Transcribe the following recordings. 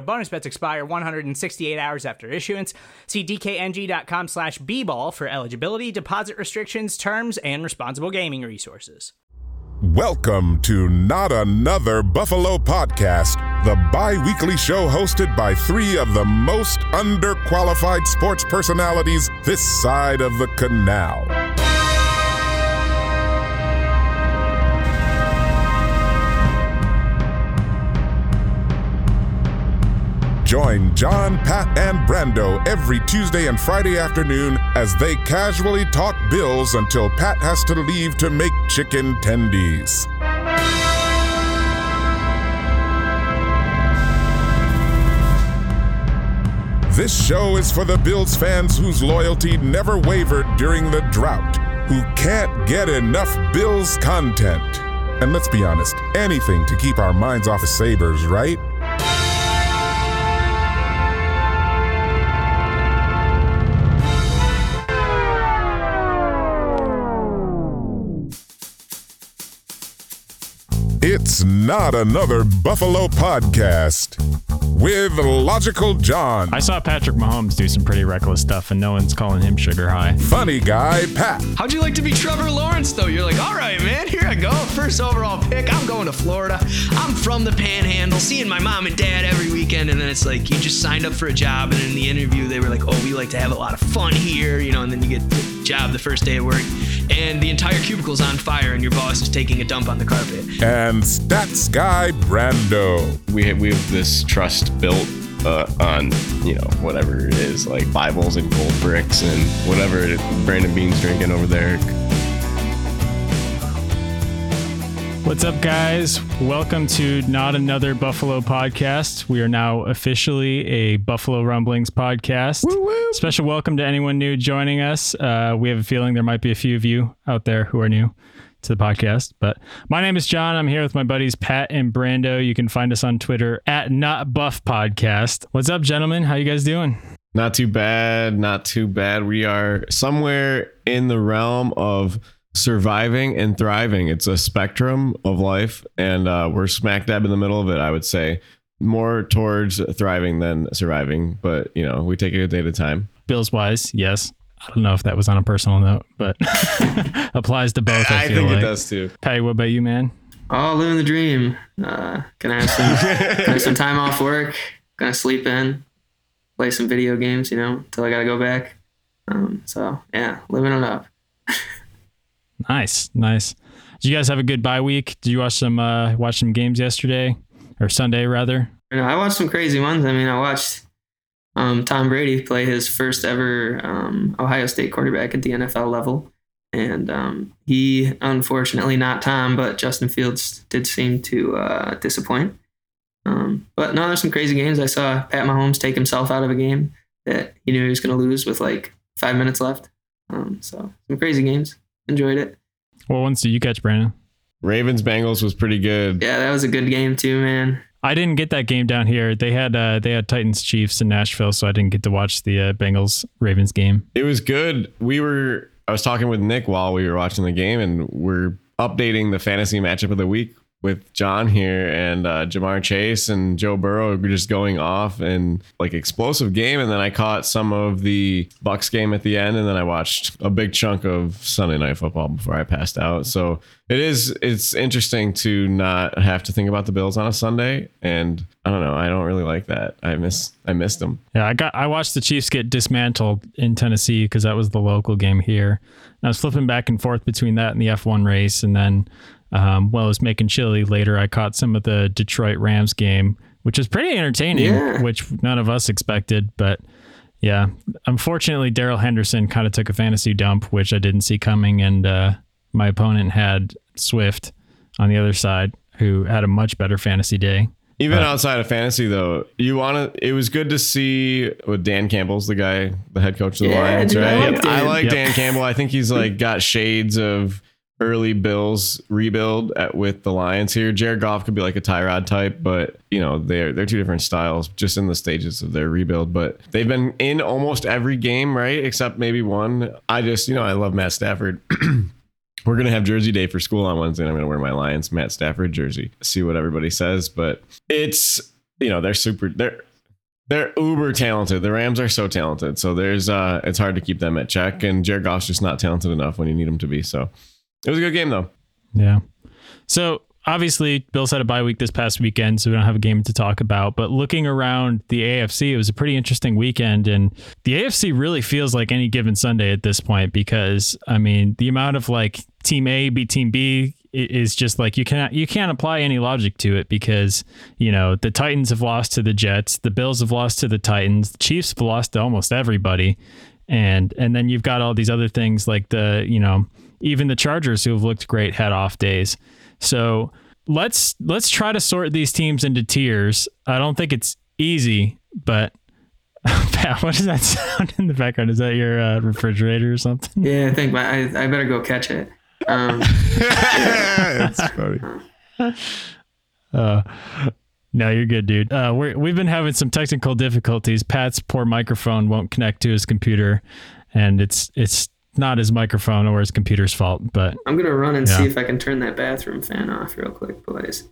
Bonus bets expire 168 hours after issuance. See dkng.com slash bball for eligibility, deposit restrictions, terms, and responsible gaming resources. Welcome to Not Another Buffalo Podcast, the bi weekly show hosted by three of the most underqualified sports personalities this side of the canal. Join John, Pat, and Brando every Tuesday and Friday afternoon as they casually talk bills until Pat has to leave to make chicken tendies. This show is for the Bills fans whose loyalty never wavered during the drought, who can't get enough Bills content. And let's be honest, anything to keep our minds off the Sabres, right? It's not another Buffalo podcast with Logical John, I saw Patrick Mahomes do some pretty reckless stuff, and no one's calling him sugar high. funny guy Pat, How'd you like to be Trevor Lawrence, though? You're like, all right, man, here I go. First overall pick. I'm going to Florida. I'm from the panhandle, seeing my mom and dad every weekend. And then it's like, you just signed up for a job. And in the interview, they were like, oh, we like to have a lot of fun here, you know, and then you get the job the first day of work. And the entire cubicle's on fire, and your boss is taking a dump on the carpet. and stats guy Brando. we have, we have this trust built uh, on you know whatever it is like Bibles and gold bricks and whatever it- Brandon Bean's drinking over there. What's up, guys? Welcome to Not Another Buffalo Podcast. We are now officially a Buffalo Rumblings podcast. Special welcome to anyone new joining us. Uh, we have a feeling there might be a few of you out there who are new to the podcast. But my name is John. I'm here with my buddies Pat and Brando. You can find us on Twitter at Not Buff Podcast. What's up, gentlemen? How you guys doing? Not too bad, not too bad. We are somewhere in the realm of surviving and thriving. It's a spectrum of life, and uh, we're smack dab in the middle of it. I would say more towards thriving than surviving, but you know we take it a day at a time. Bills wise, yes. I don't know if that was on a personal note, but applies to both. I, I feel think like. it does too. Patty, what about you, man? Oh, living the dream. Uh, gonna have some, gonna have some time off work. Gonna sleep in, play some video games. You know, until I gotta go back. Um, so yeah, living it up. Nice, nice. Did you guys have a good bye week? Did you watch some uh, watch some games yesterday or Sunday rather? I watched some crazy ones. I mean, I watched um, Tom Brady play his first ever um, Ohio State quarterback at the NFL level, and um, he, unfortunately, not Tom, but Justin Fields did seem to uh, disappoint. Um, but no, there's some crazy games. I saw Pat Mahomes take himself out of a game that he knew he was going to lose with like five minutes left. Um, so some crazy games. Enjoyed it. What ones did you catch, Brandon? Ravens Bengals was pretty good. Yeah, that was a good game too, man. I didn't get that game down here. They had uh, they had Titans Chiefs in Nashville, so I didn't get to watch the uh, Bengals Ravens game. It was good. We were I was talking with Nick while we were watching the game and we're updating the fantasy matchup of the week with John here and uh, Ja'Marr Chase and Joe Burrow just going off and like explosive game. And then I caught some of the Bucks game at the end, and then I watched a big chunk of Sunday Night Football before I passed out. So it is it's interesting to not have to think about the Bills on a Sunday, and I don't know, I don't really like that. I miss I missed them. Yeah, I got I watched the Chiefs get dismantled in Tennessee because that was the local game here. And I was flipping back and forth between that and the F1 race, and then um, while I was making chili later, I caught some of the Detroit Rams game, which was pretty entertaining, Yeah. which none of us expected. But yeah, unfortunately, Darrell Henderson kind of took a fantasy dump, which I didn't see coming, and uh, my opponent had Swift on the other side, who had a much better fantasy day. Even Right. outside of fantasy, though, you want to. It was good to see with Dan Campbell's the guy, the head coach of the Yeah, Lions, dude, I right? like I like Yep. Dan Campbell. I think he's like got shades of early Bills rebuild at, with the Lions here. Jared Goff could be like a Tyrod type, but you know they're they're two different styles, just in the stages of their rebuild. But they've been in almost every game, right? Except maybe one. I just you know I love Matt Stafford. We're gonna have Jersey Day for school on Wednesday. and I'm gonna wear my Lions Matt Stafford jersey. See what everybody says, but it's you know they're super they're they're uber talented. The Rams are so talented, so there's uh it's hard to keep them at check. And Jared Goff's just not talented enough when you need him to be. So it was a good game though. Yeah. So obviously, Bills had a bye week this past weekend, so we don't have a game to talk about. But looking around the AFC, it was a pretty interesting weekend, and the AFC really feels like any given Sunday at this point because I mean, the amount of like Team A beat Team B is just like you can't you can't apply any logic to it because you know the Titans have lost to the Jets, the Bills have lost to the Titans, the Chiefs have lost to almost everybody and and then you've got all these other things like the you know even the Chargers who have looked great had off days. So let's let's try to sort these teams into tiers. I don't think it's easy, but Pat, what does that sound in the background? Is that your uh, refrigerator or something? Yeah, I think my, I, I better go catch it. Um, That's funny. Uh, no, you're good, dude. Uh, we're, we've been having some technical difficulties. Pat's poor microphone won't connect to his computer, and it's it's not his microphone or his computer's fault. But I'm gonna run and Yeah. see if I can turn that bathroom fan off real quick, boys.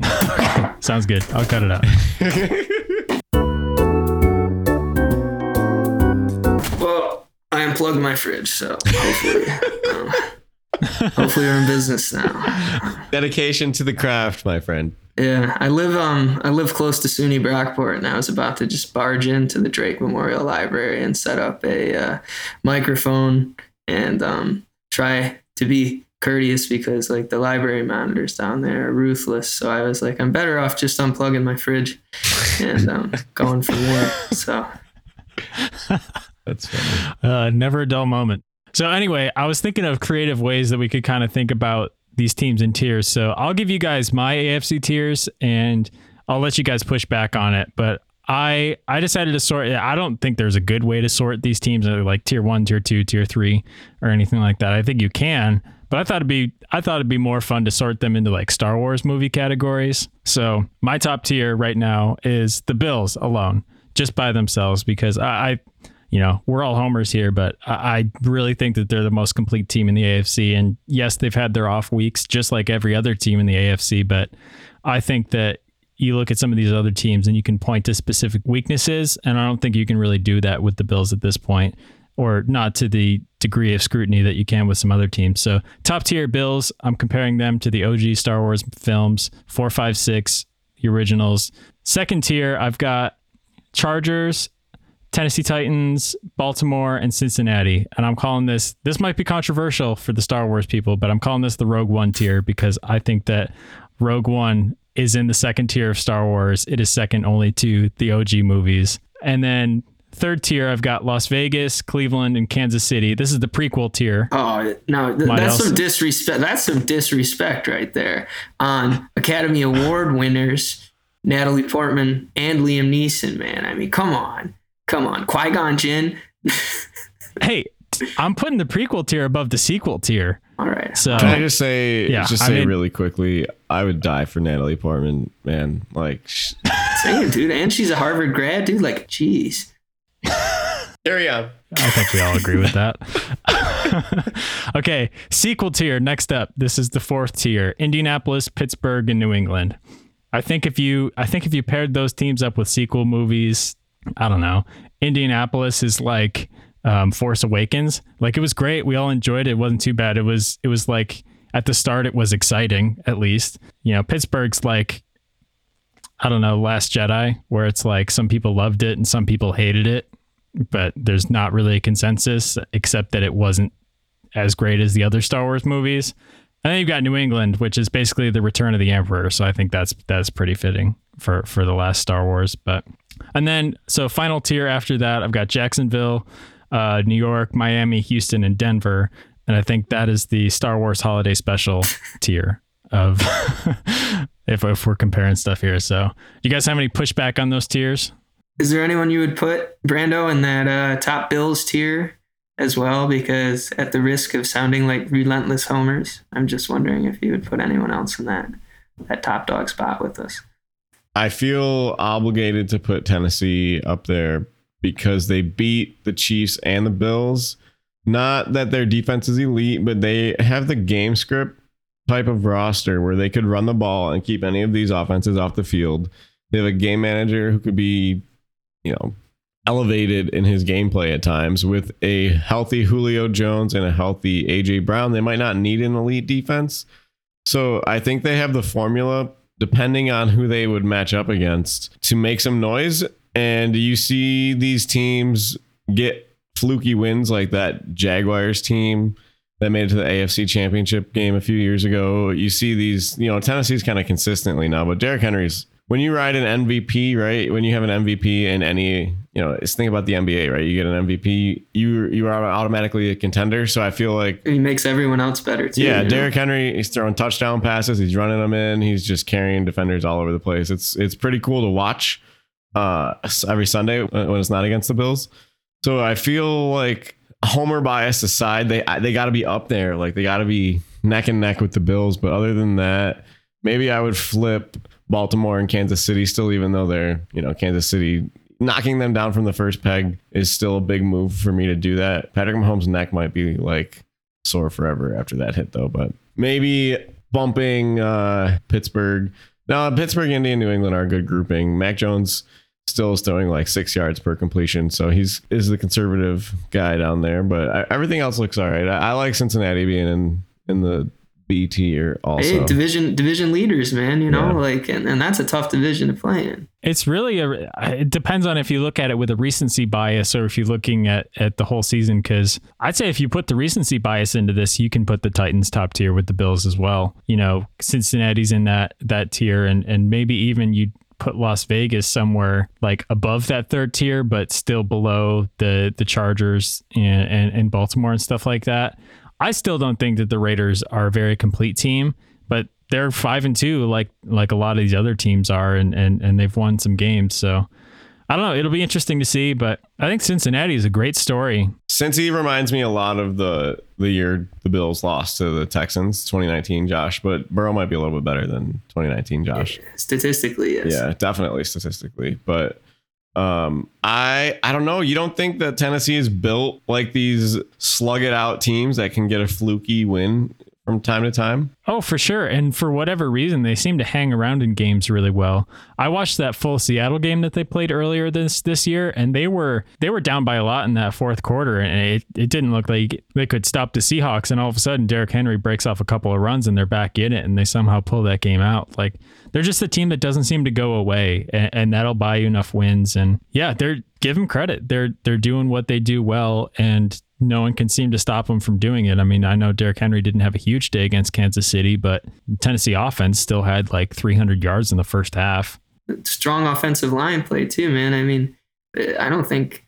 sounds good. I'll cut it out. Well, I unplugged my fridge, so hopefully, um, hopefully we're in business now. Dedication to the craft, my friend. Yeah, I live um I live close to SUNY Brockport, and I was about to just barge into the Drake Memorial Library and set up a uh, microphone and um try to be courteous because like the library monitors down there are ruthless. So I was like, I'm better off just unplugging my fridge and um, going from there. So That's funny. Uh, never a dull moment. So anyway, I was thinking of creative ways that we could kind of think about these teams in tiers. So I'll give you guys my AFC tiers, and I'll let you guys push back on it. But I I decided to sort. I don't think there's a good way to sort these teams uh, like tier one, tier two, tier three, or anything like that. I think you can, but I thought it'd be I thought it'd be more fun to sort them into like Star Wars movie categories. So my top tier right now is the Bills alone, just by themselves, because I. I you know, we're all homers here, but I really think that they're the most complete team in the AFC. And yes, they've had their off weeks, just like every other team in the AFC. But I think that you look at some of these other teams and you can point to specific weaknesses. And I don't think you can really do that with the Bills at this point, or not to the degree of scrutiny that you can with some other teams. So, top tier Bills, I'm comparing them to the OG Star Wars films, four, five, six, the originals. Second tier, I've got Chargers, Tennessee Titans, Baltimore, and Cincinnati. And I'm calling this, this might be controversial for the Star Wars people, but I'm calling this the Rogue One tier because I think that Rogue One is in the second tier of Star Wars. It is second only to the OG movies. And then third tier, I've got Las Vegas, Cleveland, and Kansas City. This is the prequel tier. Oh no, th- that's also- some disrespect. That's some disrespect right there on Academy Award winners Natalie Portman and Liam Neeson. Man, I mean, come on, come on, Qui Gon Jinn. Hey, I'm putting the prequel tier above the sequel tier. All right, So Can I just say, Yeah, just I say mean- really quickly, I would die for Natalie Portman, man. Like, sh- saying, dude, and she's a Harvard grad, dude. Like, jeez. Carry on. I think we all agree with that. okay, sequel tier. Next up, this is the fourth tier: Indianapolis, Pittsburgh, and New England. I think if you, I think if you paired those teams up with sequel movies, I don't know. Indianapolis is like um, Force Awakens. Like it was great. We all enjoyed it. It wasn't too bad. It was, it was like at the start, it was exciting. At least, you know, Pittsburgh's like I don't know, Last Jedi, where it's like some people loved it and some people hated it, but there's not really a consensus except that it wasn't as great as the other Star Wars movies. And then you've got New England, which is basically the Return of the Emperor. So I think that's that's pretty fitting for for the last Star Wars. But and then so final tier after that, I've got Jacksonville, uh, New York, Miami, Houston, and Denver. And I think that is the Star Wars Holiday Special tier of if, if we're comparing stuff here. So, you guys have any pushback on those tiers? Is there anyone you would put Brando in that uh, top Bills tier as well? Because at the risk of sounding like relentless homers, I'm just wondering if you would put anyone else in that that top dog spot with us. I feel obligated to put Tennessee up there because they beat the Chiefs and the Bills. Not that their defense is elite, but they have the game script type of roster where they could run the ball and keep any of these offenses off the field. They have a game manager who could be, you know, elevated in his gameplay at times with a healthy Julio Jones and a healthy AJ Brown. They might not need an elite defense. So I think they have the formula depending on who they would match up against to make some noise. And you see these teams get fluky wins like that Jaguars team that made it to the AFC Championship game a few years ago. You see these, you know, Tennessee's kind of consistently now, but Derrick Henry's when you ride an MVP, right? When you have an MVP in any, you know, it's think about the NBA, right? You get an MVP, you you are automatically a contender. So I feel like he makes everyone else better too. Yeah, Derrick Henry, he's throwing touchdown passes, he's running them in, he's just carrying defenders all over the place. It's it's pretty cool to watch uh every Sunday when it's not against the Bills. So I feel like homer bias aside, they they got to be up there. Like they got to be neck and neck with the Bills. But other than that, maybe I would flip Baltimore and Kansas City still, even though they're you know Kansas City knocking them down from the first peg is still a big move for me to do that. Patrick Mahomes' neck might be like sore forever after that hit though, but maybe bumping uh, Pittsburgh. Now Pittsburgh, Indy, and New England are a good grouping. Mac Jones still is throwing like six yards per completion. So he's is the conservative guy down there, but I, everything else looks all right. I, I, like Cincinnati being in in the B tier also. Hey, division division leaders, man. You know, yeah. like and, and that's a tough division to play in. It's really a. It depends on if you look at it with a recency bias or if you're looking at at the whole season. Because I'd say if you put the recency bias into this, you can put the Titans top tier with the Bills as well. You know, Cincinnati's in that that tier, and and maybe even you put Las Vegas somewhere like above that third tier, but still below the the Chargers and, and, and Baltimore and stuff like that. I still don't think that the Raiders are a very complete team, but they're five and two, like like a lot of these other teams are, and and and they've won some games. So I don't know. It'll be interesting to see, but I think Cincinnati is a great story. Cincy reminds me a lot of the the year the Bills lost to the Texans, 2019, Josh. But Burrow might be a little bit better than 2019, Josh. Statistically, yes. Yeah, definitely statistically. But um, I I don't know. You don't think that Tennessee is built like these slug it out teams that can get a fluky win from time to time. Oh, for sure. And for whatever reason, they seem to hang around in games really well. I watched that full Seattle game that they played earlier this this year, and they were they were down by a lot in that fourth quarter, and it, it didn't look like they could stop the Seahawks. And all of a sudden, Derrick Henry breaks off a couple of runs, and they're back in it, and they somehow pull that game out. Like they're just a team that doesn't seem to go away, and, and that'll buy you enough wins. And yeah, they're give them credit. They're they're doing what they do well, and no one can seem to stop them from doing it. I mean, I know Derrick Henry didn't have a huge day against Kansas City, but Tennessee offense still had like 300 yards in the first half. Strong offensive line play too, man. I mean, I don't think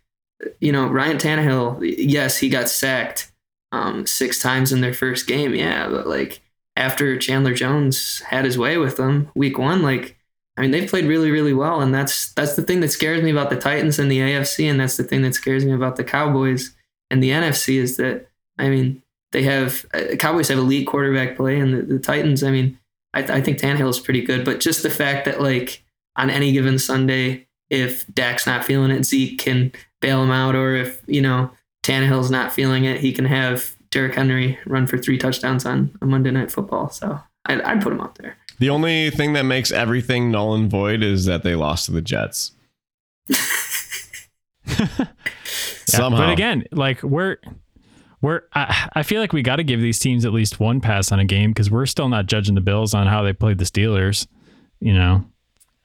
you know Ryan Tannehill. Yes, he got sacked um, six times in their first game. Yeah, but like after Chandler Jones had his way with them, week one, like I mean, they've played really, really well, and that's that's the thing that scares me about the Titans and the AFC, and that's the thing that scares me about the Cowboys and the NFC is that I mean they have uh, Cowboys have elite quarterback play, and the, the Titans. I mean, I, th- I think Tannehill is pretty good, but just the fact that like on any given Sunday, if Dak's not feeling it, Zeke can bail him out, or if you know Tannehill's not feeling it, he can have Derrick Henry run for three touchdowns on a Monday Night Football. So I'd, I'd put him out there. The only thing that makes everything null and void is that they lost to the Jets. Somehow. But again, like we're we're I, I feel like we got to give these teams at least one pass on a game because we're still not judging the Bills on how they played the Steelers, you know.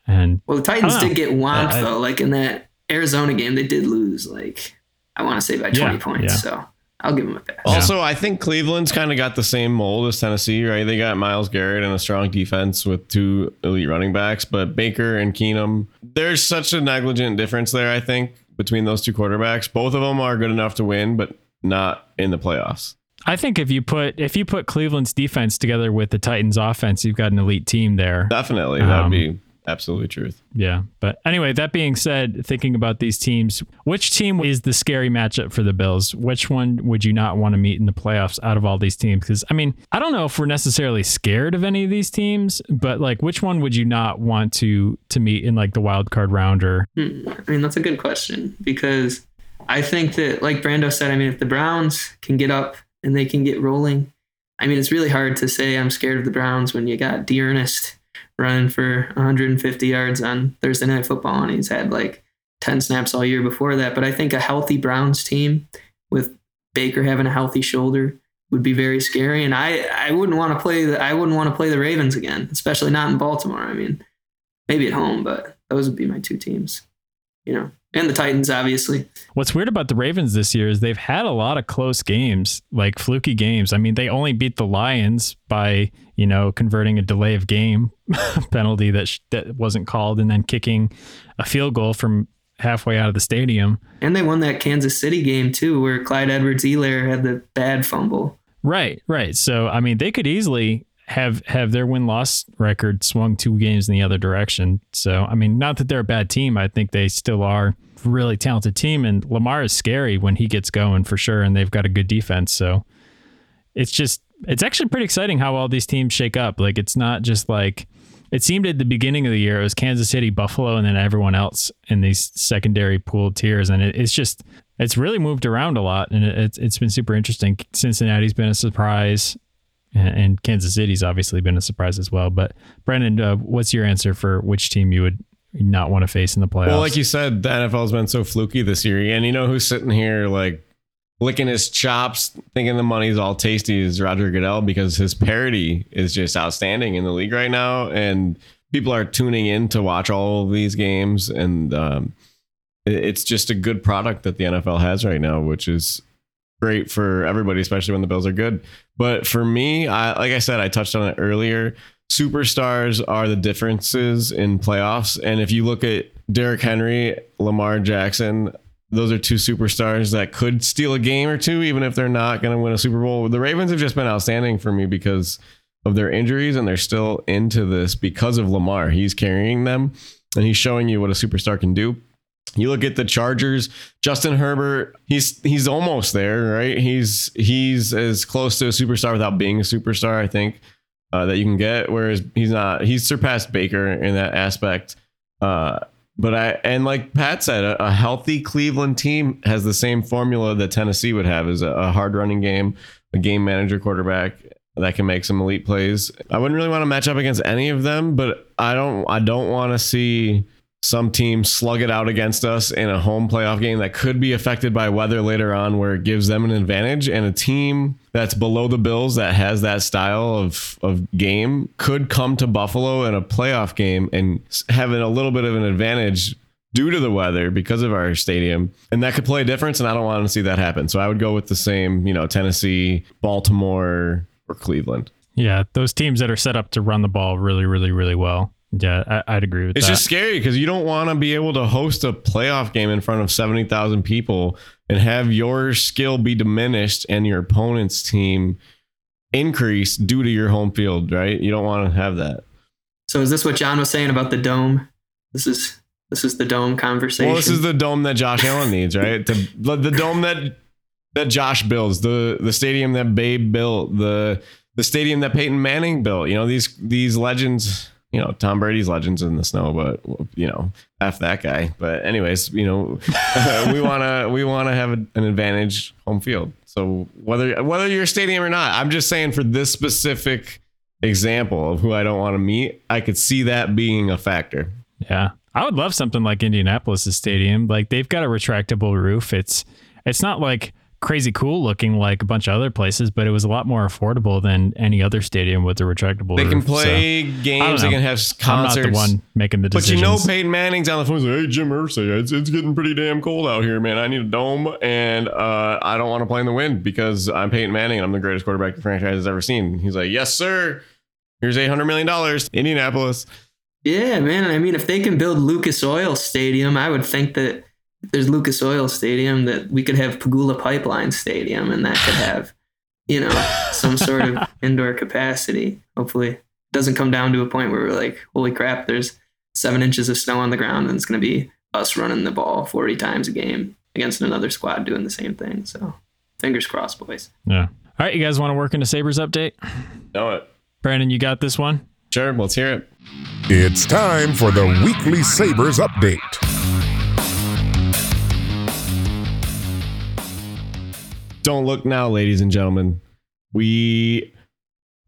And Well, the Titans did get whomped I- I- though. Like in that Arizona game, they did lose. Like I want to say by 20 Yeah, points. yeah. So I'll give them a pass. Also, I think Cleveland's kind of got the same mold as Tennessee, right? They got Myles Garrett and a strong defense with two elite running backs, but Baker and Keenum, there's such a negligent difference there, I think, between those two quarterbacks. Both of them are good enough to win, but not in the playoffs. I think if you put if you put Cleveland's defense together with the Titans offense, you've got an elite team there. Definitely. That Um, be absolutely truth. Yeah. But anyway, that being said, thinking about these teams, which team is the scary matchup for the Bills? Which one would you not want to meet in the playoffs out of all these teams? Because, I mean, I don't know if we're necessarily scared of any of these teams, but like, which one would you not want to to meet in like the wild card round or Hmm, I mean, that's a good question because I think that, like Brando said, I mean, if the Browns can get up and they can get rolling, I mean, it's really hard to say I'm scared of the Browns when you got D'Ernest running for 150 yards on Thursday Night Football and he's had like 10 snaps all year before that. But I think a healthy Browns team with Baker having a healthy shoulder would be very scary. And I, I wouldn't want to play the I wouldn't want to play the Ravens again, especially not in Baltimore. I mean, maybe at home, but those would be my two teams. You know, and the Titans, obviously. What's weird about the Ravens this year is they've had a lot of close games, like fluky games. I mean, they only beat the Lions by, you know, converting a delay of game penalty that sh- that wasn't called and then kicking a field goal from halfway out of the stadium. And they won that Kansas City game too, where Clyde Edwards-Helaire had the bad fumble. Right, right. So, I mean, they could easily have have their win loss record swung two games in the other direction. So, I mean, not that they're a bad team. I think they still are a really talented team and Lamar is scary when he gets going for sure and they've got a good defense. So, it's just it's actually pretty exciting how all these teams shake up. Like it's not just like it seemed at the beginning of the year it was Kansas City, Buffalo, and then everyone else in these secondary pool tiers, and it, it's just it's really moved around a lot, and it, it's it's been super interesting. Cincinnati's been a surprise, and, Kansas City's obviously been a surprise as well. But Brendan, uh, what's your answer for which team you would not want to face in the playoffs? Well, like you said, the NFL's been so fluky this year. And you know who's sitting here like licking his chops, thinking the money's all tasty is Roger Goodell because his parody is just outstanding in the league right now. And people are tuning in to watch all of these games. And um, it's just a good product that the NFL has right now, which is great for everybody, especially when the Bills are good. But for me, I, like I said, I touched on it earlier. Superstars are the differences in playoffs. And if you look at Derrick Henry, Lamar Jackson, those are two superstars that could steal a game or two, even if they're not going to win a Super Bowl. The Ravens have just been outstanding for me because of their injuries, and they're still into this because of Lamar. He's carrying them, and he's showing you what a superstar can do. You look at the Chargers, Justin Herbert, he's he's almost there, right? He's he's as close to a superstar without being a superstar, I think, uh, that you can get. Whereas he's not. He's surpassed Baker in that aspect. Uh, but I and like Pat said, a, a healthy Cleveland team has the same formula that Tennessee would have: is a, a hard running game, a game manager quarterback that can make some elite plays. I wouldn't really want to match up against any of them, but I don't. I don't want to see some team slug it out against us in a home playoff game that could be affected by weather later on where it gives them an advantage. And a team that's below the bills that has that style of, of game could come to buffalo in a playoff game and having a little bit of an advantage due to the weather because of our stadium. And that could play a difference and i don't want to see that happen. So i would go with the same you know tennessee baltimore or cleveland. Yeah, those teams that are set up to run the ball really, really, really well. Yeah, I, I'd agree with It's that. It's just scary because you don't want to be able to host a playoff game in front of 70,000 people and have your skill be diminished and your opponent's team increase due to your home field, right? You don't want to have that. So is this what John was saying about the dome? This is this is the dome conversation. Well, this is the dome that Josh Allen needs, right? To, the the dome that that Josh builds, the the stadium that Babe built, the the stadium that Peyton Manning built. You know, these these legends you know, Tom Brady's legends in the snow, but you know, f that guy. But anyways, you know, we wanna we wanna have an advantage home field. So whether whether you're a stadium or not, I'm just saying for this specific example of who I don't want to meet, I could see that being a factor. Yeah. I would love something like Indianapolis stadium. Like they've got a retractable roof. It's it's not like crazy cool looking like a bunch of other places, but it was a lot more affordable than any other stadium with a retractable They roof. can play So, games. They can have I'm not the one making the decisions. But you know, Peyton Manning's on the phone. He's like, "Hey, Jim Irsay, it's, it's getting pretty damn cold out here, man. I need a dome, and uh, I don't want to play in the wind because I'm Peyton Manning and I'm the greatest quarterback the franchise has ever seen." He's like, "Yes, sir. Here's eight hundred million dollars, Indianapolis." Yeah, man. I mean, if they can build Lucas Oil Stadium, I would think that if there's Lucas Oil Stadium that we could have Pegula Pipeline Stadium, and that could have, you know, some sort of indoor capacity. Hopefully, it doesn't come down to a point where we're like, holy crap, there's seven inches of snow on the ground, and it's going to be us running the ball 40 times a game against another squad doing the same thing. So, fingers crossed, boys. Yeah. All right, you guys want to work into Sabres update? Know it. Brandon, you got this one? Sure, let's hear it. It's time for the weekly Sabres update. Don't look now, ladies and gentlemen. We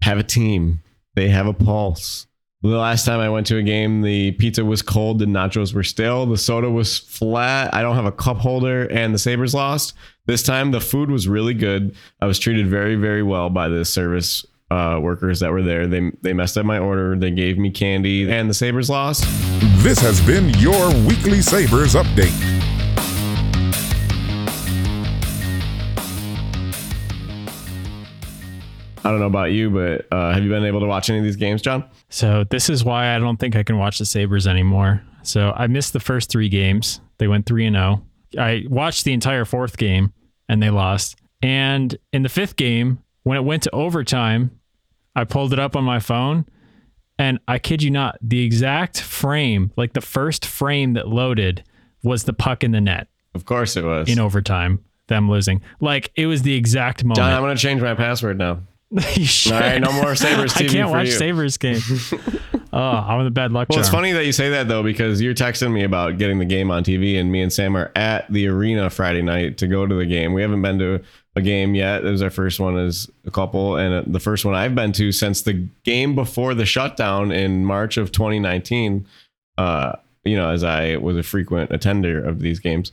have a team. They have a pulse. The last time I went to a game, the pizza was cold, the nachos were stale, the soda was flat. I don't have a cup holder, and the Sabres lost. This time, the food was really good. I was treated very, very well by the service uh, workers that were there. They they messed up my order. They gave me candy, and the Sabres lost. This has been your weekly Sabres update. I don't know about you, but uh, have you been able to watch any of these games, John? So this is why I don't think I can watch the Sabres anymore. So I missed the first three games. They went 3 and 0. I watched the entire fourth game and they lost. And in the fifth game, when it went to overtime, I pulled it up on my phone and I kid you not, the exact frame, like the first frame that loaded was the puck in the net Of course it was. in overtime, them losing. Like it was the exact moment. John, I'm going to change my password now. you should. All right, no more Sabres TV I can't watch you. Sabres game. oh, I'm in the bad luck Well, it's funny that you say that though, because you're texting me about getting the game on TV, and me and Sam are at the arena Friday night to go to the game. We haven't been to a game yet. It was our first one as a couple, and the first one I've been to since the game before the shutdown in March of 2019. Uh, you know, as I was a frequent attender of these games.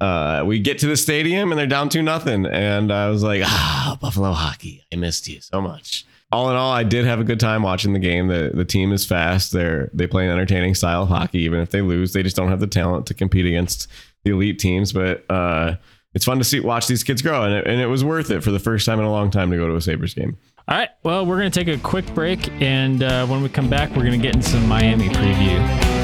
Uh, we get to the stadium and they're down to nothing, and I was like, "Ah, Buffalo hockey! I missed you so much." all in all, I did have a good time watching the game. The the team is fast. They're they play an entertaining style of hockey. Even if they lose, they just don't have the talent to compete against the elite teams. But uh, it's fun to see watch these kids grow, and it, and it was worth it for the first time in a long time to go to a Sabres game. All right. Well, we're going to take a quick break. And uh, when we come back, we're going to get into some Miami preview.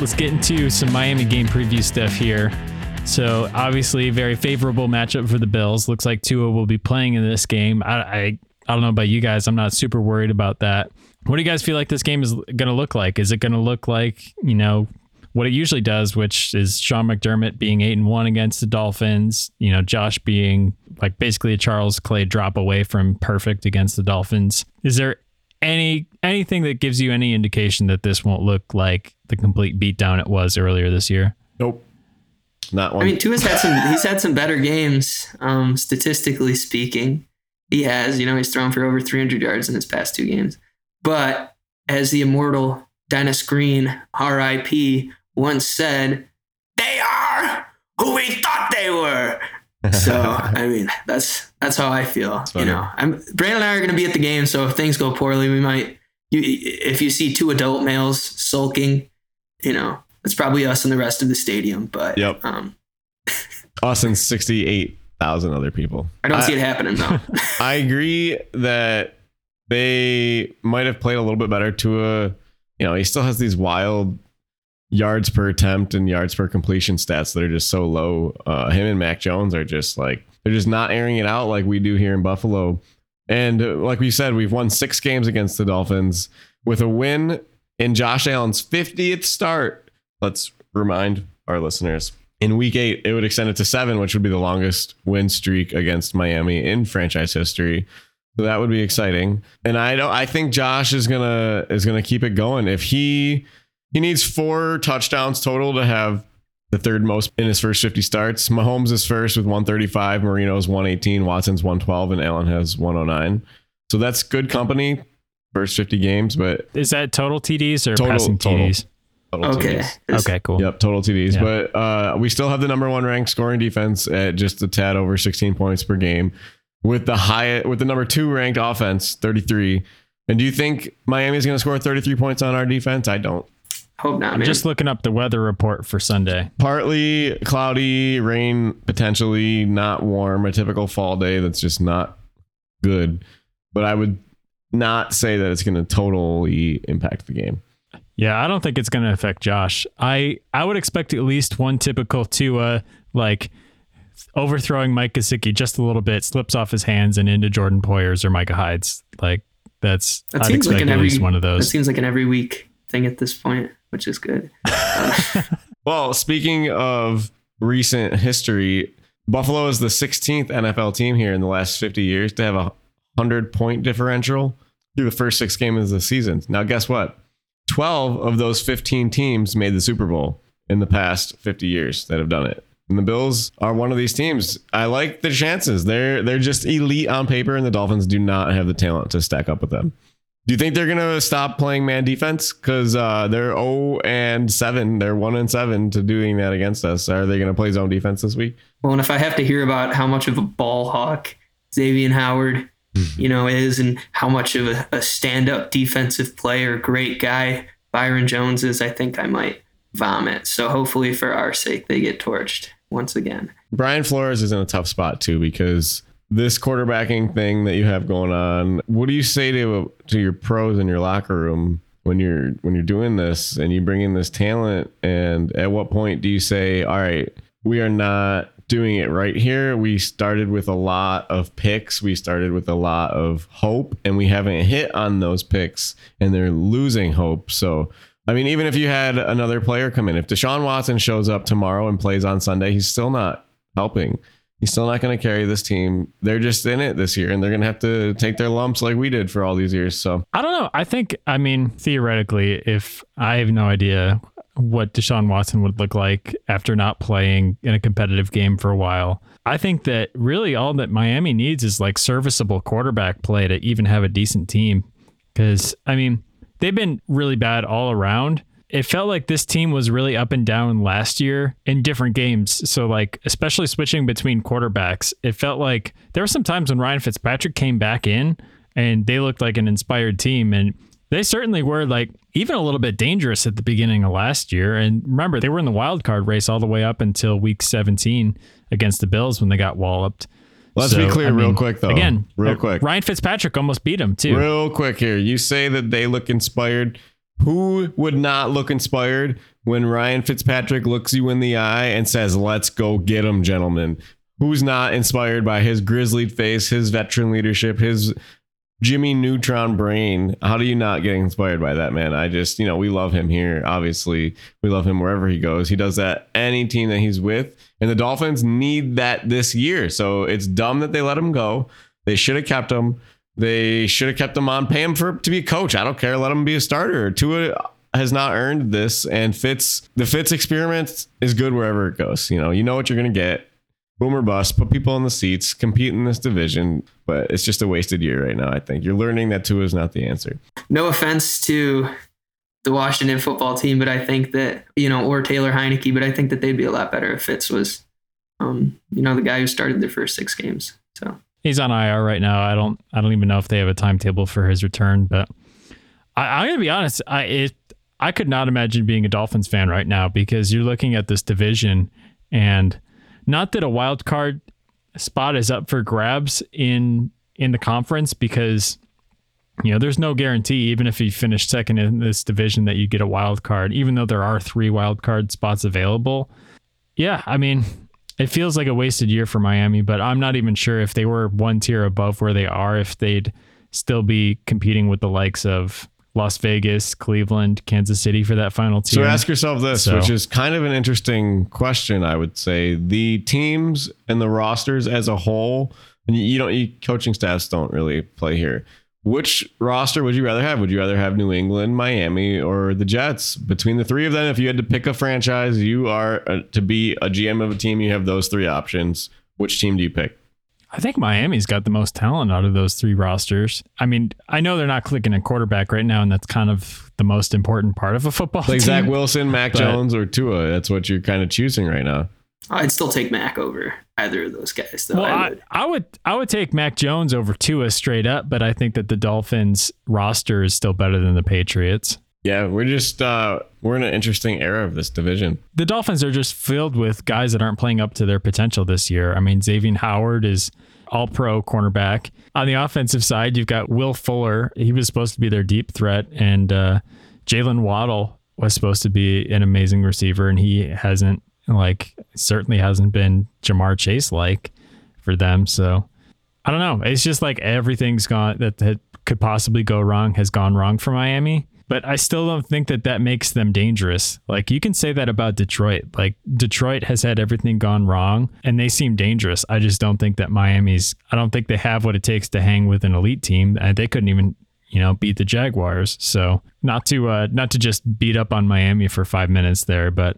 Let's get into some Miami game preview stuff here. So, obviously, very favorable matchup for the Bills. Looks like Tua will be playing in this game. I, I, I don't know about you guys. I'm not super worried about that. What do you guys feel like this game is going to look like? Is it going to look like, you know, what it usually does, which is Sean McDermott being eight and one against the Dolphins, you know, Josh being like basically a Charles Clay drop away from perfect against the Dolphins. Is there any anything that gives you any indication that this won't look like the complete beatdown it was earlier this year? Nope. Not one. I mean, Tua's had some. He's had some better games, um, statistically speaking. He has. You know, he's thrown for over 300 yards in his past two games. But as the immortal Dennis Green, R.I.P., once said, "They are who we thought they were." So I mean, that's that's how I feel. You know, I'm Brandon and I are going to be at the game, so if things go poorly, we might. You, if you see two adult males sulking, you know, it's probably us and the rest of the stadium. But Yep. um, Us and 68,000 other people. I don't see it happening though. I agree that they might have played a little bit better to a, you know, he still has these wild yards per attempt and yards per completion stats that are just so low. Uh, him and Mac Jones are just like, they're just not airing it out like we do here in Buffalo. And uh, like we said, we've won six games against the Dolphins with a win in Josh Allen's 50th start. Let's remind our listeners. In week eight, it would extend it to seven, which would be the longest win streak against Miami in franchise history. So that would be exciting. And I don't I think Josh is gonna is gonna keep it going. If he he needs four touchdowns total to have the third most in his first 50 starts. Mahomes is first with 135, Marino's 118, Watson's 112, and Allen has 109. So that's good company first 50 games, but Is that total TDs or Total- passing total. TDs? total okay. TDs. Okay, cool. Yep, total TDs. Yeah. But uh, we still have the number one ranked scoring defense at just a tad over 16 points per game, with the high with the number two ranked offense 33. And do you think Miami is going to score 33 points on our defense? I don't. Hope not, I'm just looking up the weather report for Sunday. Partly cloudy, rain potentially, not warm, a typical fall day that's just not good. But I would not say that it's going to totally impact the game. Yeah, I don't think it's going to affect Josh. I I would expect at least one typical Tua like overthrowing Mike Gesicki just a little bit, slips off his hands and into Jordan Poyers or Micah Hydes. Like that's that I'd seems expect like an at every least one of That those. seems like an every week thing at this point, which is good. Um, well, speaking of recent history, Buffalo is the 16th NFL team here in the last 50 years to have a 100 point differential through the first six games of the season. Now, guess what? 12 of those 15 teams made the Super Bowl in the past 50 years that have done it. And the Bills are one of these teams. I like the chances. They're they're just elite on paper, and the Dolphins do not have the talent to stack up with them. Do you think they're gonna stop playing man defense? Because uh, they're 0 and 7. They're 1 and 7 to doing that against us. Are they gonna play zone defense this week? Well, and if I have to hear about how much of a ball hawk Xavier Howard, you know, is and how much of a, a stand up defensive player, great guy Byron Jones is, I think I might vomit. So hopefully for our sake, they get torched once again. Brian Flores is in a tough spot too because this quarterbacking thing that you have going on. What do you say to to your pros in your locker room when you're when you're doing this and you bring in this talent? And at what point do you say, "All right, we are not doing it right here. We started with a lot of picks. We started with a lot of hope, and we haven't hit on those picks, and they're losing hope." So. I mean, even if you had another player come in, if Deshaun Watson shows up tomorrow and plays on Sunday, he's still not helping. He's still not going to carry this team. They're just in it this year, and they're going to have to take their lumps like we did for all these years. So I don't know. I think I mean theoretically, if I have no idea what Deshaun Watson would look like after not playing in a competitive game for a while. I think that really all that Miami needs is like serviceable quarterback play to even have a decent team. Because, I mean, they've been really bad all around. It felt like this team was really up and down last year in different games. So, like, especially switching between quarterbacks, it felt like there were some times when Ryan Fitzpatrick came back in and they looked like an inspired team. And they certainly were like even a little bit dangerous at the beginning of last year. And remember, they were in the wild card race all the way up until week 17 against the Bills when they got walloped. let's be clear, real quick, though. Again, real uh, quick, Ryan Fitzpatrick almost beat him too. real quick here. You say that they look inspired. Who would not look inspired when Ryan Fitzpatrick looks you in the eye and says, "Let's go get him, gentlemen"? Who's not inspired by his grizzled face, his veteran leadership, his Jimmy Neutron brain. How do you not get inspired by that man? I just, you know, we love him here. Obviously, we love him wherever he goes. He does that any team that he's with, and the Dolphins need that this year. So it's dumb that they let him go. They should have kept him. They should have kept him on, pay him for to be a coach. I don't care. Let him be a starter. Tua has not earned this, and Fitz the Fitz experiment is good wherever it goes. You know, you know what you're gonna get boomer bust, put people in the seats, compete in this division, but it's just a wasted year right now. I think you're learning that Tua is not the answer. No offense to the Washington football team, but I think that you know, or Taylor Heinicke, but I think that they'd be a lot better if Fitz was, um, you know, the guy who started their first six games. So he's on IR right now. I don't, I don't even know if they have a timetable for his return, but I, I'm gonna be honest. I it, I could not imagine being a Dolphins fan right now because you're looking at this division and not that a wild card spot is up for grabs in in the conference because you know there's no guarantee even if you finish second in this division that you get a wild card even though there are three wild card spots available yeah i mean it feels like a wasted year for miami but i'm not even sure if they were one tier above where they are if they'd still be competing with the likes of Las Vegas, Cleveland, Kansas City for that final team. So ask yourself this, so. which is kind of an interesting question, I would say. The teams and the rosters as a whole, and you don't you, coaching staffs don't really play here. Which roster would you rather have? Would you rather have New England, Miami, or the Jets? Between the three of them, if you had to pick a franchise, you are uh, to be a GM of a team, you have those three options. Which team do you pick? I think Miami's got the most talent out of those three rosters. I mean, I know they're not clicking a quarterback right now, and that's kind of the most important part of a football like team. Zach Wilson, Mac but, Jones, or Tua. That's what you're kind of choosing right now. I'd still take Mac over either of those guys. Though. Well, I would. I, I would I would take Mac Jones over Tua straight up, but I think that the Dolphins roster is still better than the Patriots. Yeah, we're just uh, we're in an interesting era of this division. The Dolphins are just filled with guys that aren't playing up to their potential this year. I mean, Xavier Howard is all pro cornerback. On the offensive side, you've got Will Fuller. He was supposed to be their deep threat, and uh, Jaylen Waddle was supposed to be an amazing receiver, and he hasn't like certainly hasn't been Ja'Marr Chase like for them. So I don't know. It's just like everything's gone that, that could possibly go wrong has gone wrong for Miami but I still don't think that that makes them dangerous. Like you can say that about Detroit. Like Detroit has had everything gone wrong and they seem dangerous. I just don't think that Miami's I don't think they have what it takes to hang with an elite team. And they couldn't even, you know, beat the Jaguars. So, not to uh not to just beat up on Miami for 5 minutes there, but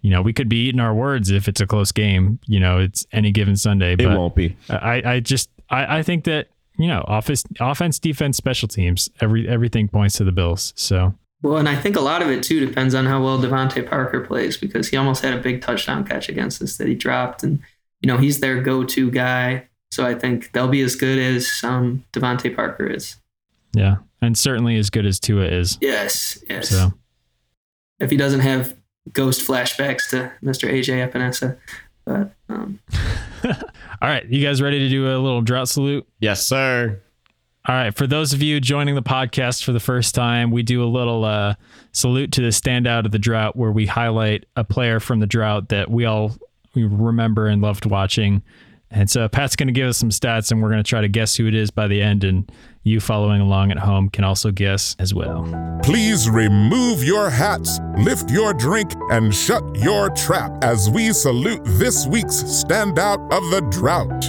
you know, we could be eating our words if it's a close game. You know, it's any given Sunday. But it won't be. I, I just I, I think that you know, office, offense, defense, special teams, every everything points to the Bills. So well, and I think a lot of it too depends on how well DeVante Parker plays because he almost had a big touchdown catch against us that he dropped, and you know he's their go-to guy. So I think they'll be as good as um, DeVante Parker is. Yeah, and certainly as good as Tua is. Yes, yes. So if he doesn't have ghost flashbacks to Mr. AJ Epenesa, but um, all right, you guys ready to do a little drought salute? Yes, sir. All right, for those of you joining the podcast for the first time, we do a little uh, salute to the standout of the drought, where we highlight a player from the drought that we all we remember and loved watching. And so Pat's going to give us some stats, and we're going to try to guess who it is by the end. And you following along at home can also guess as well. Please remove your hats, lift your drink, and shut your trap as we salute this week's standout of the drought.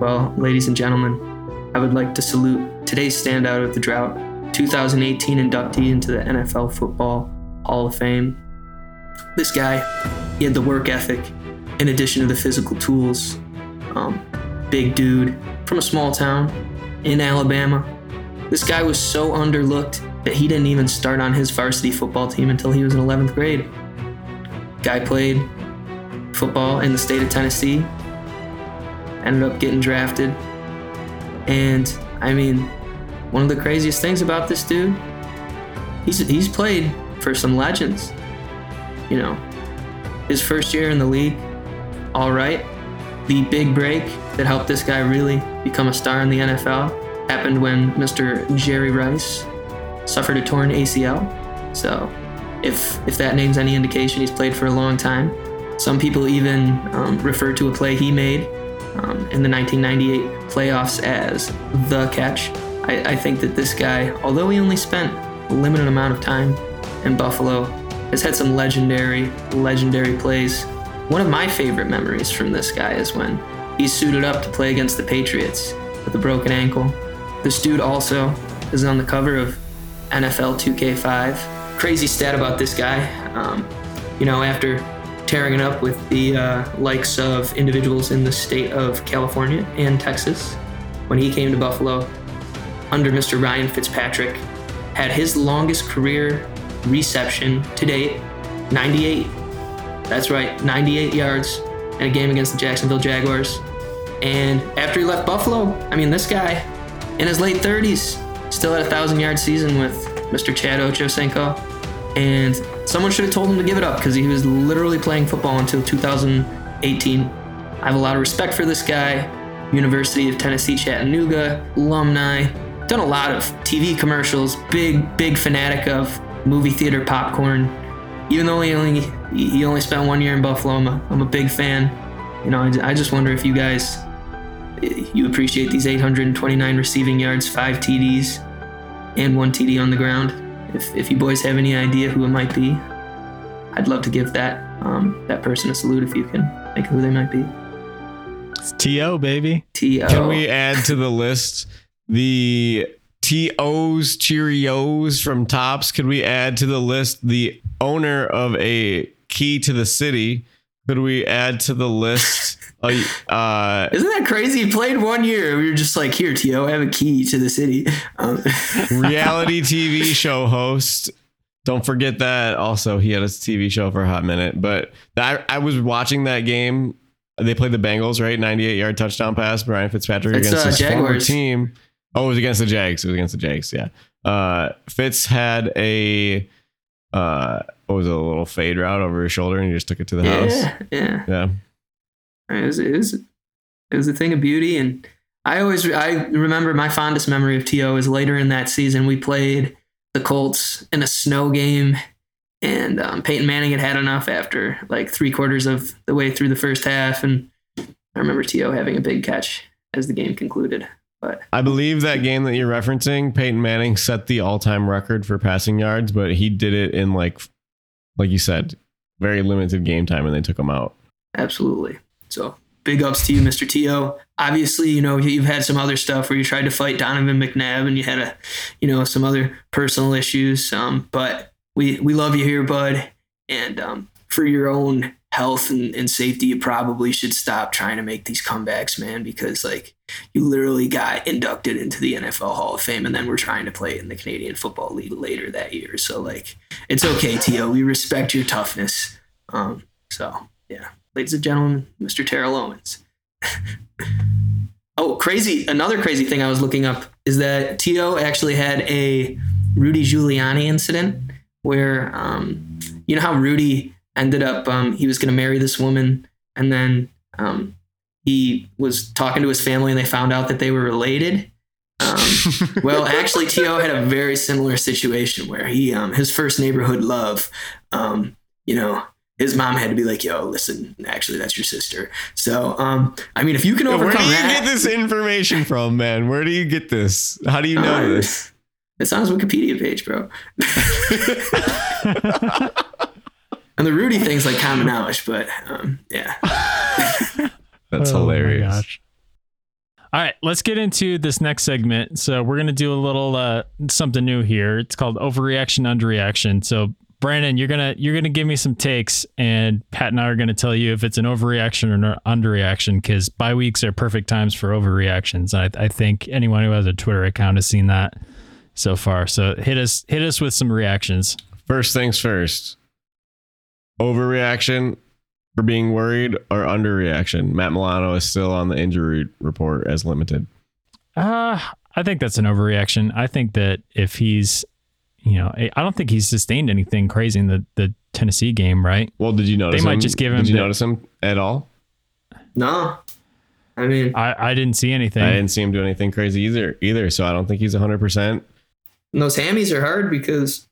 Well, ladies and gentlemen, I would like to salute today's standout of the drought, 2018 inductee into the NFL Football Hall of Fame. This guy, he had the work ethic in addition to the physical tools. Um, big dude from a small town in Alabama. This guy was so underlooked that he didn't even start on his varsity football team until he was in 11th grade. Guy played football in the state of Tennessee, ended up getting drafted. And I mean, one of the craziest things about this dude, he's, he's played for some legends. You know, his first year in the league, all right. The big break that helped this guy really become a star in the NFL happened when Mr. Jerry Rice suffered a torn ACL. So, if if that name's any indication, he's played for a long time. Some people even um, refer to a play he made um, in the 1998 playoffs as the catch. I, I think that this guy, although he only spent a limited amount of time in Buffalo, has had some legendary, legendary plays. One of my favorite memories from this guy is when he suited up to play against the Patriots with a broken ankle. This dude also is on the cover of NFL 2K5. Crazy stat about this guy. Um, you know, after tearing it up with the uh, likes of individuals in the state of California and Texas, when he came to Buffalo under Mr. Ryan Fitzpatrick, had his longest career reception to date 98. That's right, 98 yards in a game against the Jacksonville Jaguars. And after he left Buffalo, I mean, this guy in his late 30s still had a thousand yard season with Mr. Chad Ochocinco. And someone should have told him to give it up because he was literally playing football until 2018. I have a lot of respect for this guy. University of Tennessee Chattanooga alumni. Done a lot of TV commercials. Big, big fanatic of movie theater popcorn. Even though he only he only spent one year in Buffalo, I'm a, I'm a big fan. You know, I, I just wonder if you guys you appreciate these 829 receiving yards, five TDs, and one TD on the ground. If, if you boys have any idea who it might be, I'd love to give that um, that person a salute if you can think who they might be. It's T.O., baby. T.O. Can we add to the list the T.O.'s Cheerios from Tops? Could we add to the list the owner of a key to the city? Could we add to the list? uh, Isn't that crazy? He played one year. We were just like, here, T.O., I have a key to the city. Um, reality TV show host. Don't forget that. Also, he had a TV show for a hot minute. But that, I was watching that game. They played the Bengals, right? 98 yard touchdown pass. Brian Fitzpatrick It's, against uh, his former team. Oh, it was against the Jags. It was against the Jags. Yeah. Uh, Fitz had a uh, what was it, a little fade route over his shoulder, and he just took it to the house. yeah, yeah. Yeah. It was, it was it was a thing of beauty, and I always I remember my fondest memory of T.O. is later in that season we played the Colts in a snow game, and um, Peyton Manning had had enough after like three quarters of the way through the first half, and I remember T.O. having a big catch as the game concluded. But I believe that game that you're referencing, Peyton Manning set the all-time record for passing yards, but he did it in like, like you said, very limited game time, and they took him out. Absolutely. So big ups to you, Mr. To. Obviously, you know you've had some other stuff where you tried to fight Donovan McNabb and you had a, you know, some other personal issues. Um, but we we love you here, bud. And um, for your own health and, and safety, you probably should stop trying to make these comebacks, man, because like you literally got inducted into the NFL Hall of Fame, and then we're trying to play in the Canadian Football League later that year. So like, it's okay, To. We respect your toughness. Um, so yeah ladies and gentlemen, Mr. Terrell Owens. oh, crazy. Another crazy thing I was looking up is that T.O. actually had a Rudy Giuliani incident where, um, you know how Rudy ended up, um, he was going to marry this woman and then um, he was talking to his family and they found out that they were related. Um, well, actually, T.O. had a very similar situation where he, um, his first neighborhood love, um, you know, his mom had to be like, "Yo, listen, actually, that's your sister." So, um, I mean, if you can overcome, Where do you that, get this information from, man? Where do you get this? How do you know Uh, this? It's on his Wikipedia page, bro. and the Rudy thing's like common knowledge, but um, yeah. That's Oh my hilarious. gosh. All right, let's get into this next segment. So we're gonna do a little uh, something new here. It's called overreaction, underreaction. So Brandon, you're gonna you're gonna give me some takes, and Pat and I are gonna tell you if it's an overreaction or an underreaction. Because bye weeks are perfect times for overreactions. I, I think anyone who has a Twitter account has seen that so far. So hit us hit us with some reactions. First things first. Overreaction for being worried or underreaction. Matt Milano is still on the injury report as limited. Uh, I think that's an overreaction. I think that if he's, you know, I don't think he's sustained anything crazy in the, the Tennessee game, right? Well, did you notice? They might him? just give him Did you the- notice him at all? No, I mean, I, I didn't see anything. I didn't see him do anything crazy either. Either, so I don't think he's hundred percent. and those hammies are hard because,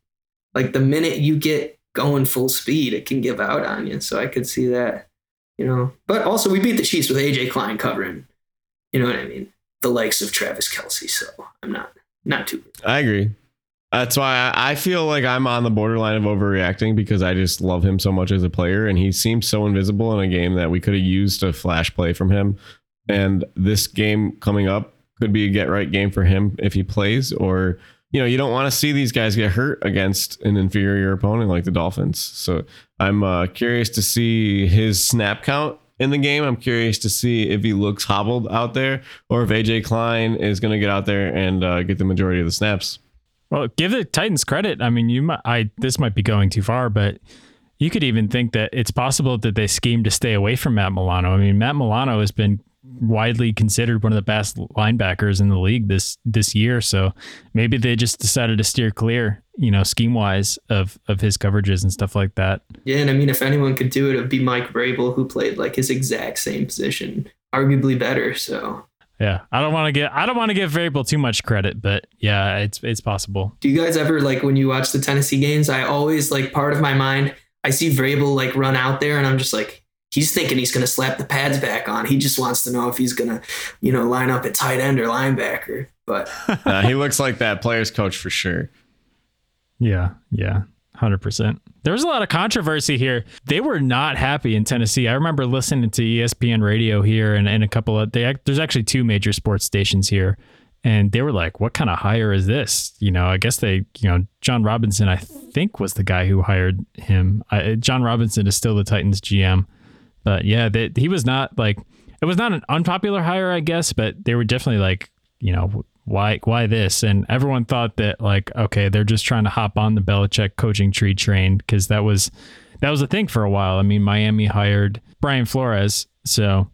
like, the minute you get going full speed, it can give out on you. So I could see that, you know. But also, we beat the Chiefs with AJ Klein covering, you know what I mean, the likes of Travis Kelce. So I'm not not too. I agree. That's why I feel like I'm on the borderline of overreacting because I just love him so much as a player, and he seems so invisible in a game that we could have used a flash play from him. And this game coming up could be a get right game for him if he plays, or you know, you don't want to see these guys get hurt against an inferior opponent like the Dolphins. So I'm uh, curious to see his snap count in the game. I'm curious to see if he looks hobbled out there, or if AJ Klein is going to get out there and uh, get the majority of the snaps. Well, give the Titans credit. I mean, you might, I this might be going too far, but you could even think that it's possible that they schemed to stay away from Matt Milano. I mean, Matt Milano has been widely considered one of the best linebackers in the league this this year. So maybe they just decided to steer clear, you know, scheme wise of of his coverages and stuff like that. Yeah, and I mean, if anyone could do it, it'd be Mike Vrabel, who played like his exact same position, arguably better. So yeah, I don't want to get I don't want to give Vrabel too much credit, but yeah, it's it's possible. Do you guys ever like when you watch the Tennessee games? I always like part of my mind. I see Vrabel like run out there, and I'm just like, he's thinking he's going to slap the pads back on. He just wants to know if he's going to, you know, line up at tight end or linebacker. But uh, he looks like that player's coach for sure. Yeah, yeah. 100%. There was a lot of controversy here. They were not happy in Tennessee. I remember listening to ESPN radio here and, and a couple of they there's actually two major sports stations here and they were like, "What kind of hire is this?" You know, I guess they, you know, Jon Robinson I think was the guy who hired him. I, Jon Robinson is still the Titans GM. But yeah, he was not like it was not an unpopular hire, I guess, but they were definitely like, you know, why why this? And everyone thought that like, okay, they're just trying to hop on the Belichick coaching tree train because that was that was a thing for a while. I mean, Miami hired Brian Flores, so.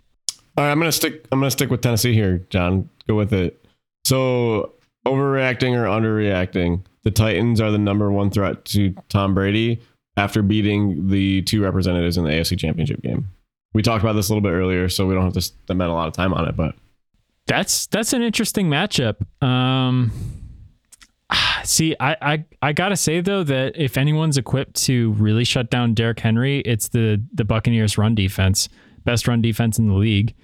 All right, I'm gonna stick. I'm gonna stick with Tennessee here, John. Go with it. So overreacting or underreacting? The Titans are the number one threat to Tom Brady after beating the two representatives in the AFC Championship game. We talked about this a little bit earlier, so we don't have to spend a lot of time on it, but that's that's an interesting matchup. Um, see, I, I I gotta say though that if anyone's equipped to really shut down Derrick Henry, it's the the Buccaneers run defense, best run defense in the league.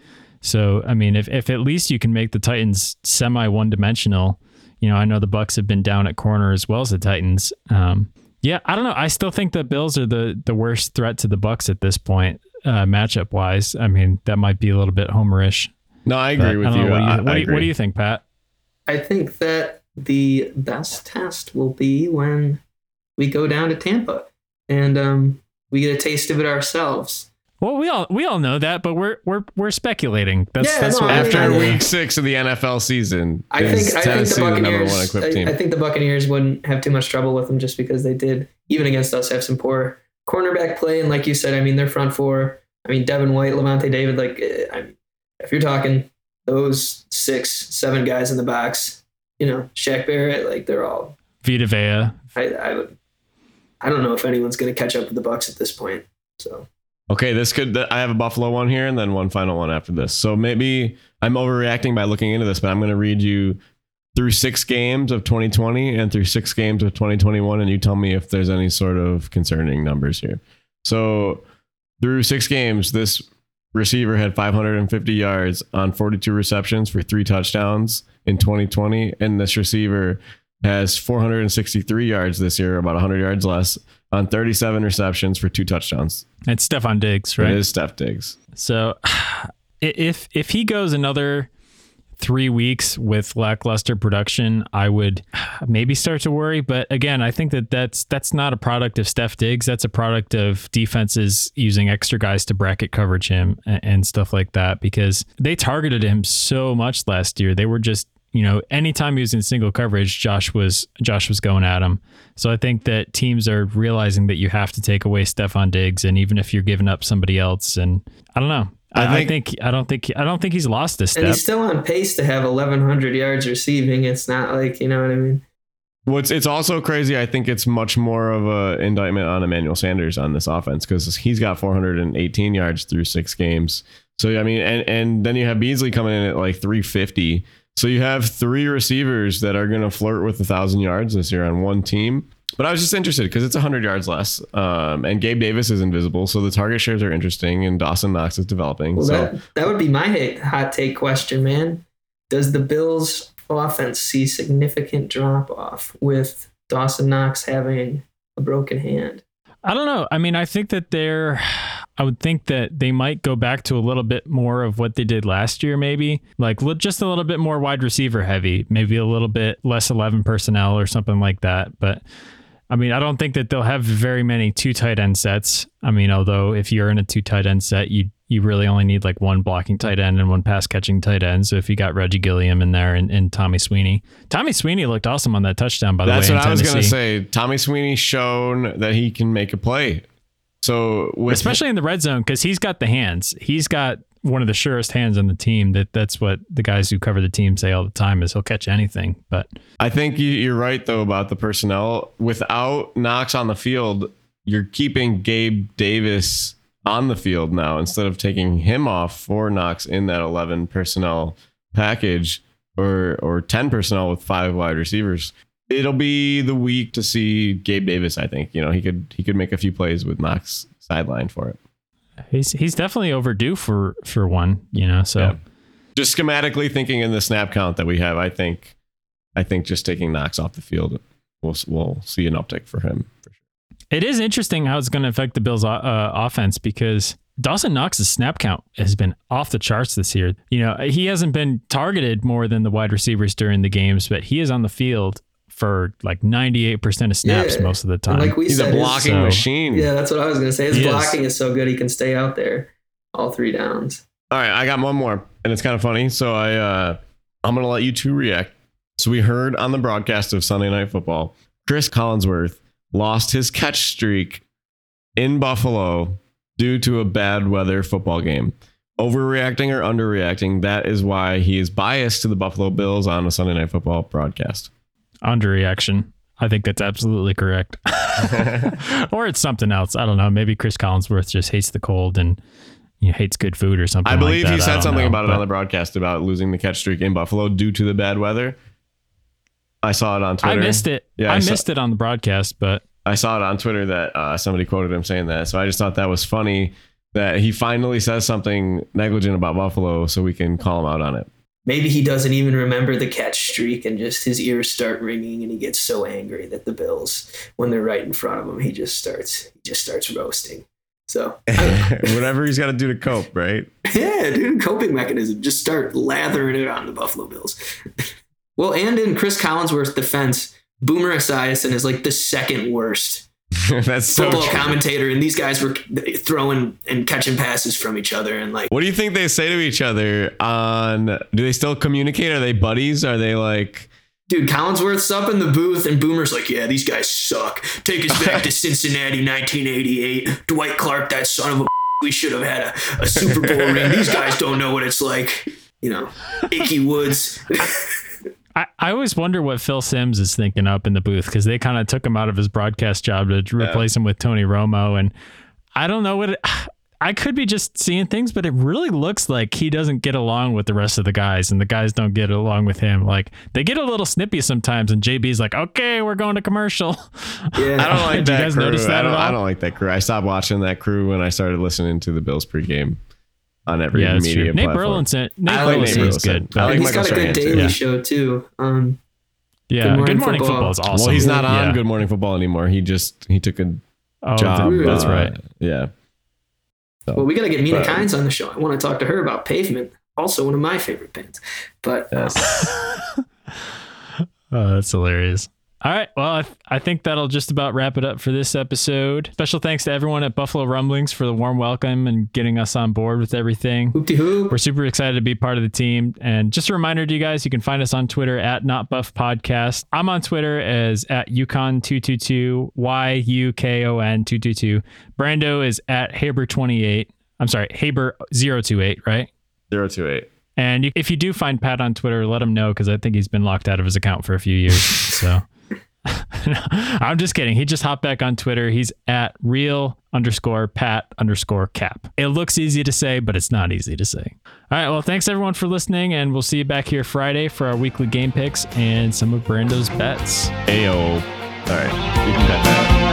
So I mean, if if at least you can make the Titans semi one dimensional, you know, I know the Bucks have been down at corner as well as the Titans. Um, yeah, I don't know. I still think the Bills are the the worst threat to the Bucks at this point, uh, matchup wise. I mean, that might be a little bit homerish. No, I agree with I you. Know, what, do you, I, what, I do you, what do you think, Pat? I think that the best test will be when we go down to Tampa and um, we get a taste of it ourselves. Well, we all we all know that, but we're we're we're speculating. That's yeah, that's no, what after mean, week six of the NFL season. I think I think the Buccaneers. The I, I, think the Buccaneers wouldn't have too much trouble with them just because they did even against us have some poor cornerback play, and like you said, I mean their front four. I mean Devin White, Lavonte David. Like eh, I mean, if you're talking those six, seven guys in the box, you know, Shaq Barrett, like they're all Vita Vea. I, I would. I don't know if anyone's going to catch up with the Bucks at this point. So. Okay, this could. I have a Buffalo one here, and then one final one after this. So maybe I'm overreacting by looking into this, but I'm going to read you through six games of 2020 and through six games of 2021, and you tell me if there's any sort of concerning numbers here. So through six games, this receiver had 550 yards on 42 receptions for three touchdowns in 2020, and this receiver has 463 yards this year, about 100 yards less, on 37 receptions for two touchdowns. It's Stefon Diggs, right? It is Steph Diggs. So if if he goes another three weeks with lackluster production, I would maybe start to worry. But again, I think that that's that's not a product of Steph Diggs. That's a product of defenses using extra guys to bracket coverage him and, and stuff like that because they targeted him so much last year. They were just you know, anytime he was in single coverage, Josh was Josh was going at him. So I think that teams are realizing that you have to take away Stefon Diggs, and even if you're giving up somebody else, and I don't know. I, I think, think, I don't think I don't think he's lost this. And he's still on pace to have 1,100 yards receiving. It's not like you know what I mean. What's it's also crazy. I think it's much more of a indictment on Emmanuel Sanders on this offense because he's got 418 yards through six games. So I mean, and and then you have Beasley coming in at like 350. So you have three receivers that are going to flirt with a thousand yards this year on one team. But I was just interested because it's 100 yards less. Um, and Gabe Davis is invisible. So the target shares are interesting and Dawson Knox is developing. Well, so that, that would be my hot- hot take question, man. Does the Bills offense see significant drop off with Dawson Knox having a broken hand? I don't know. I mean, I think that they're. I would think that they might go back to a little bit more of what they did last year, maybe like just a little bit more wide receiver heavy, maybe a little bit less 11 personnel or something like that. But I mean, I don't think that they'll have very many two tight end sets. I mean, although if you're in a two tight end set, you you really only need like one blocking tight end and one pass catching tight end. So if you got Reggie Gilliam in there and, and Tommy Sweeney, Tommy Sweeney looked awesome on that touchdown. By the that's way, That's what I was going to say. Tommy Sweeney shown that he can make a play. So with especially in the red zone because he's got the hands. He's got one of the surest hands on the team. That that's what the guys who cover the team say all the time is he'll catch anything. But I think you- you're right though about the personnel. Without Knox on the field, you're keeping Gabe Davis on the field now instead of taking him off for Knox in that 11 personnel package or or 10 personnel with five wide receivers. It'll be the week to see Gabe Davis. I think you know he could he could make a few plays with Knox sideline for it. He's he's definitely overdue for for one. You know, so. Yeah. Just schematically thinking in the snap count that we have, I think I think just taking Knox off the field, we'll we'll see an uptick for him. For sure. It is interesting how it's going to affect the Bills' uh, offense because Dawson Knox's snap count has been off the charts this year. You know, he hasn't been targeted more than the wide receivers during the games, but he is on the field for like 98% of snaps Yeah. most of the And time. like we He's said, a blocking so- machine. yeah, that's what I was gonna say. His He is. blocking is so good he can stay out there all three downs. All right, I got one more, and it's kind of funny. So I, uh, I'm gonna let you two react. So we heard on the broadcast of Sunday Night Football, Chris Collinsworth lost his catch streak in Buffalo due to a bad weather football game. Overreacting or underreacting? That is why he is biased to the Buffalo Bills on a Sunday Night Football broadcast. Underreaction. I think that's absolutely correct. or it's something else. I don't know. Maybe Chris Collinsworth just hates the cold and you know, hates good food or something. I like believe that. he said something know, about it on the broadcast about losing the catch streak in Buffalo due to the bad weather. I saw it on Twitter. I missed it. Yeah, I I saw- missed it on the broadcast, but I saw it on Twitter that uh, somebody quoted him saying that. So I just thought that was funny that he finally says something negligent about Buffalo so we can call him out on it. Maybe he doesn't even remember the catch streak and just his ears start ringing and he gets so angry that the Bills, when they're right in front of him, he just starts he just starts roasting. So Whatever he's got to do to cope, right? yeah, dude, coping mechanism. Just start lathering it on the Buffalo Bills. well, and in Chris Collinsworth's defense, Boomer Esiason is like the second worst That's so football true. commentator, and these guys were throwing and catching passes from each other, and like What do you think they say to each other on do they still communicate? Are they buddies? Are they like Dude, Collinsworth's up in the booth, and Boomer's like, "Yeah, these guys suck. Take us back to Cincinnati, 1988. Dwight Clark, that son of a. We should have had a, a Super Bowl ring. These guys don't know what it's like. You know, Ickey Woods. I, I always wonder what Phil Simms is thinking up in the booth because they kind of took him out of his broadcast job to replace him with Tony Romo. And I don't know what it, I could be just seeing things, but it really looks like he doesn't get along with the rest of the guys and the guys don't get along with him. Like they get a little snippy sometimes and JB's like, okay, we're going to commercial. Yeah, I don't like Did you that guys crew. notice that I, don't? I don't like that crew. I stopped watching that crew when I started listening to the Bills pregame on every yeah, that's media true. Nate platform. Burleson, Nate I like Nate is good. I like and he's Michael got a good Strahan, daily Yeah. show too. Um, yeah, Good Good Morning Morning, Football. Football is awesome. Well, he's not on Yeah. Good Morning Football anymore. He just he took a Oh, job. that's uh, right. Yeah. well, we got to get Mina But- Kynes on the show. I want to talk to her about Pavement, also one of my favorite bands. But uh, Oh, that's hilarious. All right. Well, I, th- I think that'll just about wrap it up for this episode. Special thanks to everyone at Buffalo Rumblings for the warm welcome and getting us on board with everything. hoop de hoop. We're super excited to be part of the team. And just a reminder to you guys, you can find us on Twitter at Not Buff Podcast. I'm on Twitter as at Yukon222, Y U K O N 222. Brando is at Haber28. I'm sorry, Haber028, right? 028. And you, if you do find Pat on Twitter, let him know because I think he's been locked out of his account for a few years. So I'm just kidding. He just hopped back on Twitter. He's at real underscore Pat underscore cap. It looks easy to say, but it's not easy to say. All right. Well, thanks everyone for listening, and we'll see you back here Friday for our weekly game picks and some of Brando's bets. Ayo. All right, you can cut that.